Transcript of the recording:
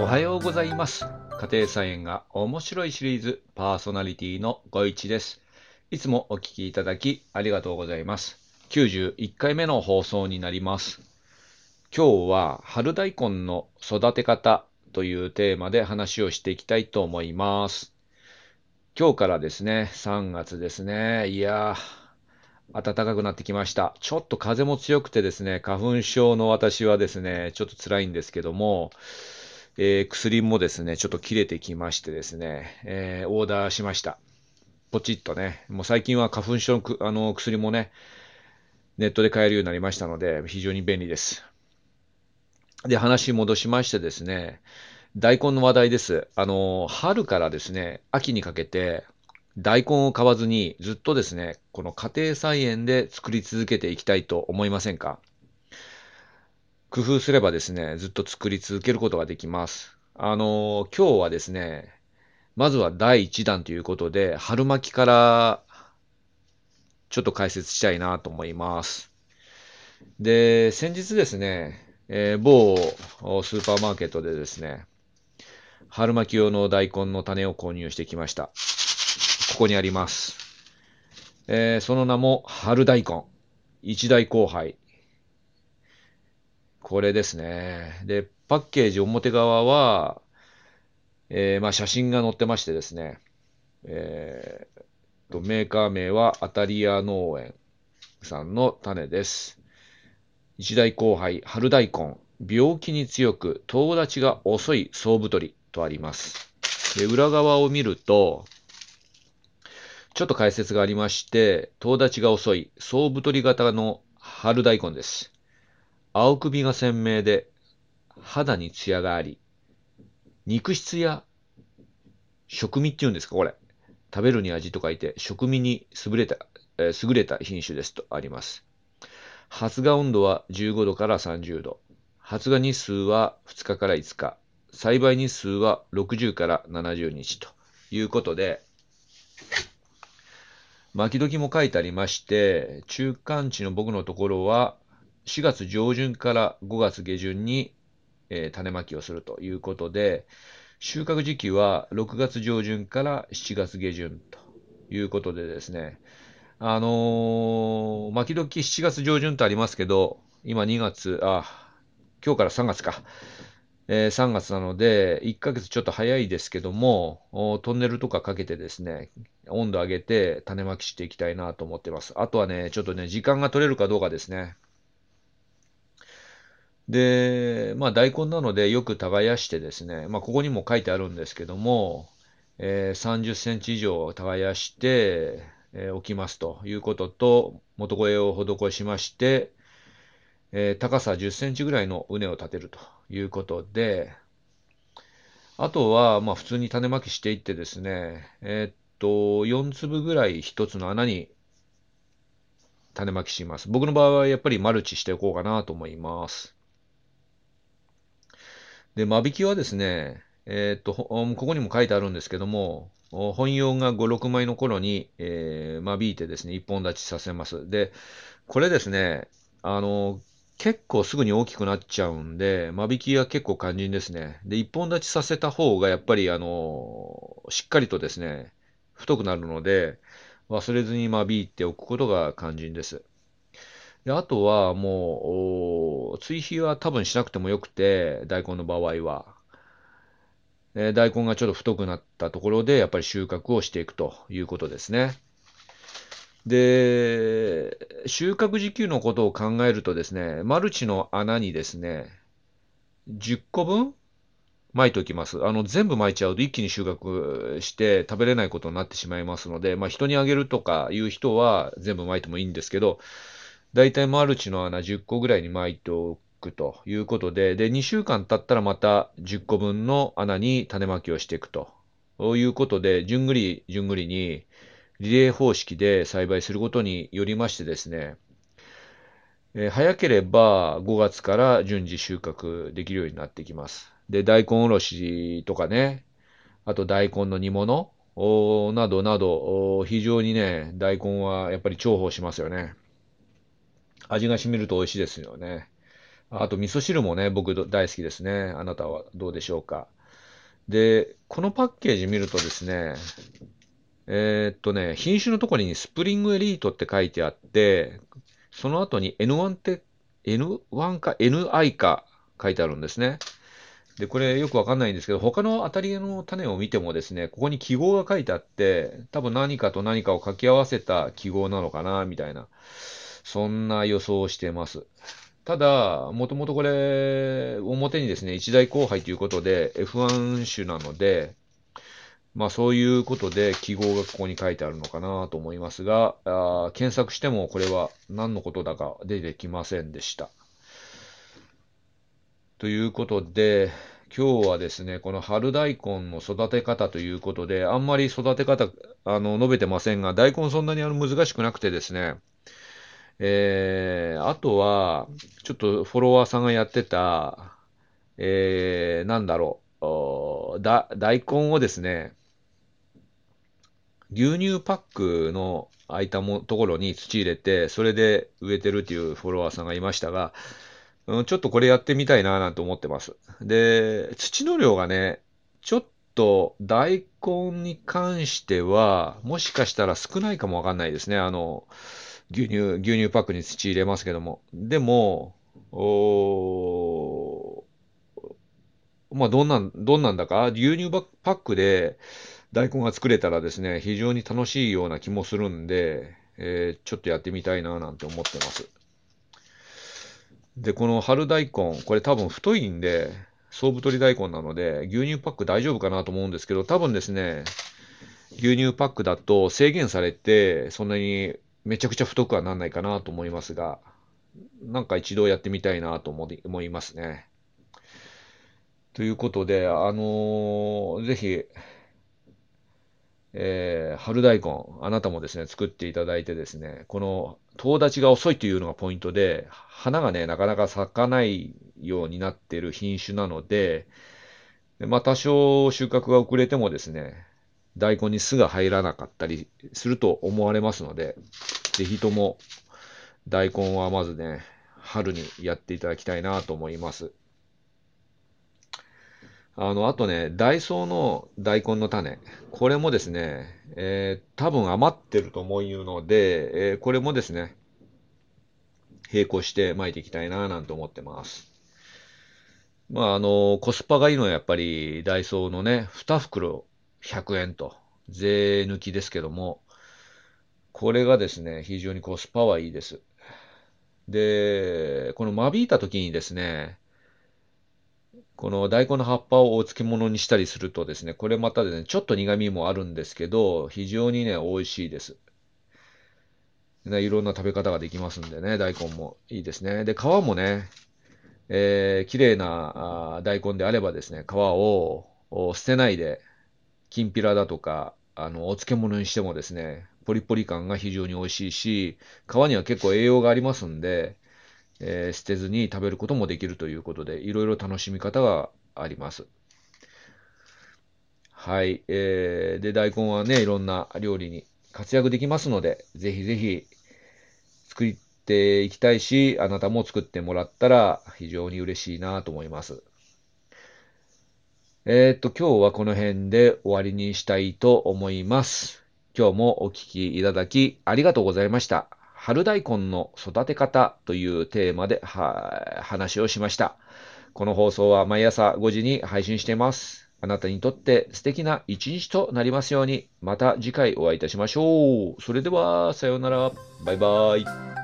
おはようございます。家庭菜園が面白いシリーズパーソナリティのご一です。いつもお聞きいただきありがとうございます。91回目の放送になります。今日は春大根の育て方というテーマで話をしていきたいと思います。今日からですね、3月ですね。いやー、暖かくなってきました。ちょっと風も強くてですね、花粉症の私はですね、ちょっと辛いんですけども、えー薬もですね、ちょっと切れてきましてですね、えーオーダーしました。ポチッとね。もう最近は花粉症のあの薬もね、ネットで買えるようになりましたので、非常に便利です。で、話戻しましてですね、大根の話題です。あの、春からですね、秋にかけて、大根を買わずに、ずっとですね、この家庭菜園で作り続けていきたいと思いませんか？工夫すればですね、ずっと作り続けることができます。あの、今日はですね、まずは第1弾ということで、春巻きからちょっと解説したいなと思います。で、先日ですね、えー某スーパーマーケットでですね、春巻き用の大根の種を購入してきました。ここにあります。えーその名も春大根。一大交配。これですね。で、パッケージ表側は、えーまあ、写真が載ってましてですね、えーとメーカー名はアタリア農園さんの種です。一大交配春大根、病気に強く、遠立ちが遅い総太りとあります。で裏側を見ると、ちょっと解説がありまして、遠立ちが遅い総太り型の春大根です。青首が鮮明で、肌にツヤがあり、肉質や食味っていうんですか、これ。食べるに味と書いて、食味に優れた、えー優れた品種ですとあります。発芽温度は15度から30度。発芽日数は2日から5日。栽培日数は60から70日ということで、巻き時も書いてありまして、中間地の僕のところは4月上旬から5月下旬に、えー種まきをするということで、収穫時期は6月上旬から7月下旬ということでですね、あのー、巻き時7月上旬とありますけど、今2月、あ、今日から3月か。えー3月なので、1ヶ月ちょっと早いですけども、トンネルとかかけてですね、温度上げて種まきしていきたいなと思ってます。あとはね、ちょっとね、時間が取れるかどうかですね。で、まあ大根なのでよく耕してですね、まあここにも書いてあるんですけども、えー30センチ以上耕して、えーおきますということと、元肥を施しまして、えー高さ10センチぐらいの畝を立てるということで、あとは、まあ普通に種まきしていってですね、えーっと、4粒ぐらい1つの穴に種まきします。僕の場合はやっぱりマルチしておこうかなと思います。で、間引きはですね、えーっと、ここにも書いてあるんですけども、本葉が5、6枚の頃に、えー間引いてですね、一本立ちさせます。で、これですね、あの、結構すぐに大きくなっちゃうんで、間引きが結構肝心ですね。で、一本立ちさせた方がやっぱり、あの、しっかりとですね、太くなるので、忘れずに間引いておくことが肝心です。で、あとはもう、追肥は多分しなくてもよくて、大根の場合は。え大根がちょっと太くなったところで、やっぱり収穫をしていくということですね。で、収穫時期のことを考えるとですね、マルチの穴にですね、10個分巻いておきます。あの、全部巻いちゃうと一気に収穫して食べれないことになってしまいますので、まあ人にあげるとかいう人は全部巻いてもいいんですけど、だいたいマルチの穴10個ぐらいに巻いておくということで、で、2週間経ったらまた10個分の穴に種まきをしていくということで、じゅんぐりじゅんぐりにリレー方式で栽培することによりましてですね、えー早ければ5月から順次収穫できるようになってきます。で、大根おろしとかね、あと大根の煮物などなど、非常にね、大根はやっぱり重宝しますよね。味が染みると美味しいですよね。あと味噌汁もね、僕大好きですね。あなたはどうでしょうか。で、このパッケージ見るとですね、えー、っとね、品種のところにスプリングエリートって書いてあって、その後に N1 って、N1 か NI か書いてあるんですね。で、これよくわかんないんですけど、他の当たりの種を見てもですね、ここに記号が書いてあって、多分何かと何かを掛け合わせた記号なのかな、みたいな、そんな予想をしてます。ただ、もともとこれ、表にですね、一大後輩ということで F1 種なので、まあそういうことで記号がここに書いてあるのかなと思いますが、あ検索してもこれは何のことだか出てきませんでした。ということで、今日はですね、この春大根の育て方ということで、あんまり育て方、あの、述べてませんが、大根そんなにあの難しくなくてですね、えー、あとは、ちょっとフォロワーさんがやってた、えー、なんだろう、だ大根をですね、牛乳パックの空いたもところに土入れて、それで植えてるっていうフォロワーさんがいましたが、うん、ちょっとこれやってみたいななんて思ってます。で、土の量がね、ちょっと大根に関しては、もしかしたら少ないかもわかんないですね。あの、牛乳、牛乳パックに土入れますけども。でも、おまあ、どんなん、どんなんだか、牛乳パックで大根が作れたらですね、非常に楽しいような気もするんで、えー、ちょっとやってみたいななんて思ってます。で、この春大根、これ多分太いんで、総太り大根なので、牛乳パック大丈夫かなと思うんですけど、多分ですね、牛乳パックだと制限されて、そんなにめちゃくちゃ太くはなんないかなと思いますが、なんか一度やってみたいなと思いますね。ということで、あのー、ぜひ、えー、春大根、あなたもですね、作っていただいてですね、この、遠立ちが遅いというのがポイントで、花がね、なかなか咲かないようになっている品種なので、まあ、多少収穫が遅れてもですね、大根に巣が入らなかったりすると思われますので、ぜひとも大根はまずね、春にやっていただきたいなと思います。あの、あとね、ダイソーの大根の種。これもですね、えー、多分余ってると思うので、えー、これもですね、並行して巻いていきたいななんて思ってます。まあ、あの、コスパがいいのはやっぱりダイソーのね、2袋100円と、税抜きですけども、これがですね、非常にコスパはいいです。で、この間引いた時にですね、この大根の葉っぱをお漬物にしたりするとですね、これまたでね、ちょっと苦味もあるんですけど、非常にね、美味しいです。ね、いろんな食べ方ができますんでね、大根もいいですね。で、皮もね、えー、綺麗な大根であればですね、皮を捨てないで、きんぴらだとか、あの、お漬物にしてもですね、ポリポリ感が非常に美味しいし、皮には結構栄養がありますんで、えー、捨てずに食べることもできるということで、いろいろ楽しみ方があります。はい。えー、で、大根はね、いろんな料理に活躍できますので、ぜひぜひ作っていきたいし、あなたも作ってもらったら非常に嬉しいなと思います。えー、っと、今日はこの辺で終わりにしたいと思います。今日もお聞きいただきありがとうございました。春大根の育て方というテーマで話をしました。この放送は毎朝5時に配信しています。あなたにとって素敵な一日となりますように、また次回お会いいたしましょう。それでは、さようなら。バイバイ。